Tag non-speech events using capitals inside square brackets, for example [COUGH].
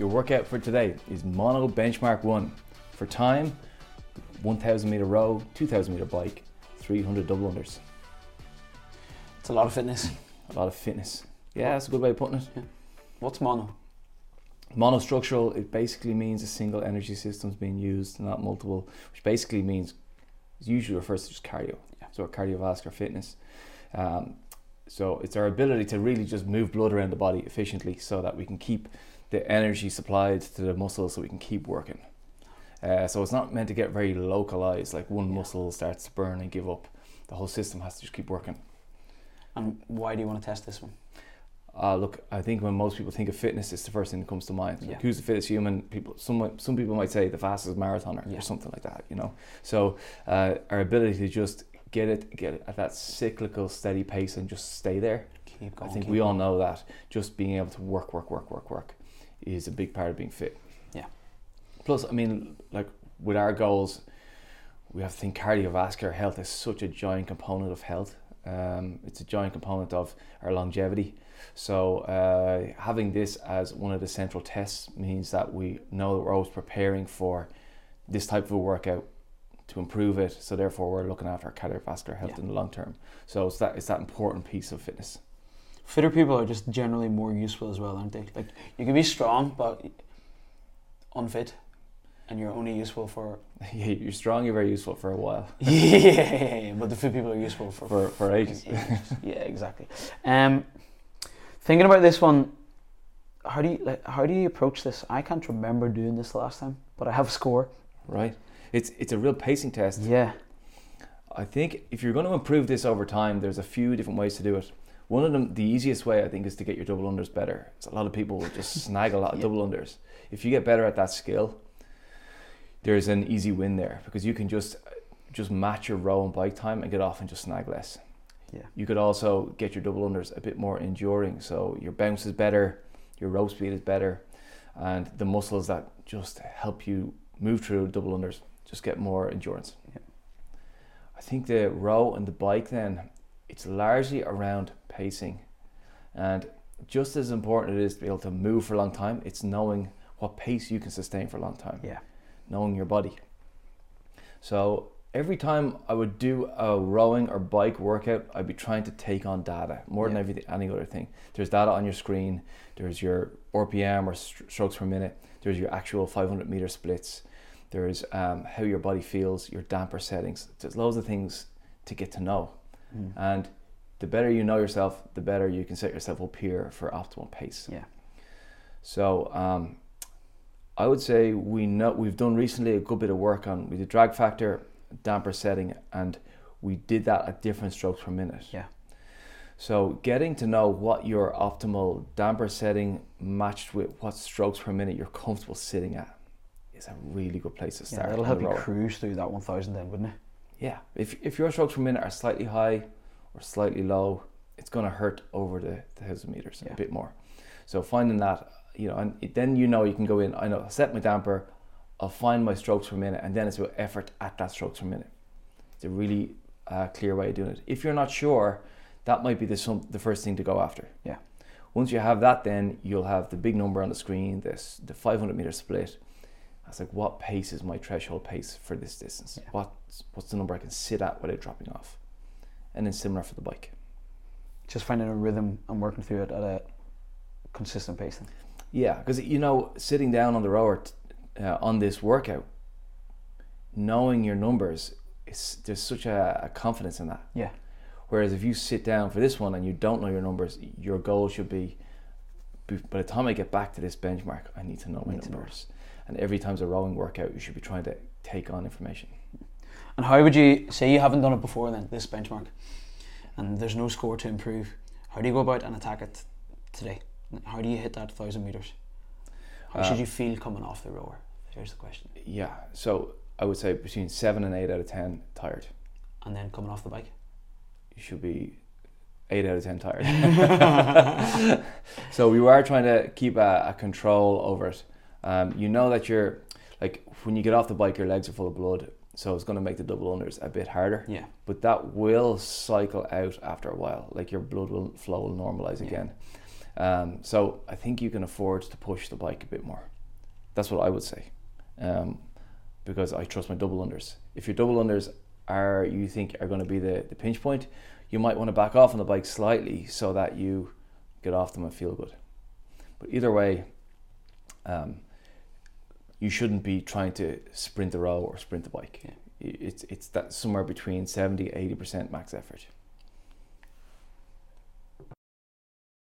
Your workout for today is mono benchmark one. For time, 1000 meter row, 2000 meter bike, 300 double unders. It's a lot of fitness. A lot of fitness. Yeah, that's a good way of putting it. What's mono? Monostructural, it basically means a single energy system is being used, not multiple, which basically means, it usually refers to just cardio. Yeah. So cardiovascular fitness. Um, so it's our ability to really just move blood around the body efficiently so that we can keep the energy supplied to the muscles so we can keep working. Uh, so it's not meant to get very localized, like one Yeah. muscle starts to burn and give up. The whole system has to just keep working. And why do you want to test this one? Uh, look, I think when most people think of fitness, it's the first thing that comes to mind. Like, who's the fittest human? People, some some people might say the fastest marathoner Yeah. or something like that. You know, so uh, our ability to just get it, get it at that cyclical, steady pace, and just stay there. Keep going. I think we all know that just being able to work, work, work, work, work is a big part of being fit. Yeah. Plus, I mean, like with our goals, we have to think cardiovascular health is such a giant component of health. Um, it's a giant component of our longevity. So uh, having this as one of the central tests means that we know that we're always preparing for this type of a workout to improve it. So therefore, we're looking after our cardiovascular health Yeah. in the long term. So it's that it's that important piece of fitness. Fitter people are just generally more useful as well, aren't they? Like you can be strong but unfit, and you're only useful for [LAUGHS] Yeah, you're strong. You're very useful for a while, yeah, [LAUGHS] yeah, yeah, but the fit people are useful for for for ages. yeah, exactly. Um, thinking about this one, how do you like, how do you approach this? I can't remember doing this last time, but I have a score. right? It's it's a real pacing test. Yeah, I think if you're going to improve this over time, there's a few different ways to do it. One of them, the easiest way, I think, is to get your double unders better. So a lot of people will just snag a lot of [LAUGHS] Yeah. double unders. If you get better at that skill, there's an easy win there because you can just just match your row and bike time and get off and just snag less. Yeah. You could also get your double unders a bit more enduring, so your bounce is better, your row speed is better, and the muscles that just help you move through double unders just get more endurance. Yeah. I think the row and the bike then it's largely around pacing, and just as important it is to be able to move for a long time, it's knowing what pace you can sustain for a long time yeah, knowing your body. So every time I would do a rowing or bike workout, I'd be trying to take on data more than Yeah. everything, any other thing. There's data on your screen. There's your RPM or st- strokes per minute. There's your actual 500 meter splits. There's um, how your body feels, your damper settings. There's loads of things to get to know. Mm. And the better you know yourself, the better you can set yourself up here for optimal pace. yeah, So um, I would say we know we've done recently a good bit of work on we did drag factor, damper setting, and we did that at different strokes per minute. Yeah. So getting to know what your optimal damper setting matched with what strokes per minute you're comfortable sitting at is a really good place to yeah. start. That'll help you cruise through that one thousand then, wouldn't it? Yeah, if if your strokes per minute are slightly high or slightly low, it's going to hurt over the, the thousand meters Yeah. a bit more. So finding that, you know, and it- then you know you can go in. I know set my damper, I'll find my strokes per minute, and then it's about effort at that strokes per minute. It's a really uh, clear way of doing it. If you're not sure, that might be the some, the first thing to go after. Yeah. Once you have that, then you'll have the big number on the screen, this the 500 meter split. That's like what pace is my threshold pace for this distance? Yeah. What's what's the number I can sit at without dropping off? And then similar for the bike. Just finding a rhythm and working through it at a consistent pace. Then. Yeah, because you know, sitting down on the rower uh, on this workout, knowing your numbers, is there's such a, a confidence in that. Yeah, Whereas if you sit down for this one and you don't know your numbers, your goal should be by the time I get back to this benchmark, I need to know my to know. numbers. And every time's a rowing workout, you should be trying to take on information. And how would you say you haven't done it before then, this benchmark, and there's no score to improve? How do you go about and attack it today? How do you hit that thousand meters? How Uh, should you feel coming off the rower? Here's the question. Yeah, so I would say between seven and eight out of ten tired. And then coming off the bike. You should be eight out of ten tired. [LAUGHS] so we were trying to keep a, a control over it. Um, you know that you're like when you get off the bike, your legs are full of blood. so it's going to make the double unders a bit harder. Yeah. But that will cycle out after a while. Like your blood will flow will normalize Yeah. again. Um, so I think you can afford to push the bike a bit more. That's what I would say, um, because I trust my double unders. If your double unders are you think are going to be the, the pinch point, you might want to back off on the bike slightly so that you get off them and feel good. But either way, um, you shouldn't be trying to sprint the row or sprint the bike. Yeah. It's it's that somewhere between 70 80% max effort.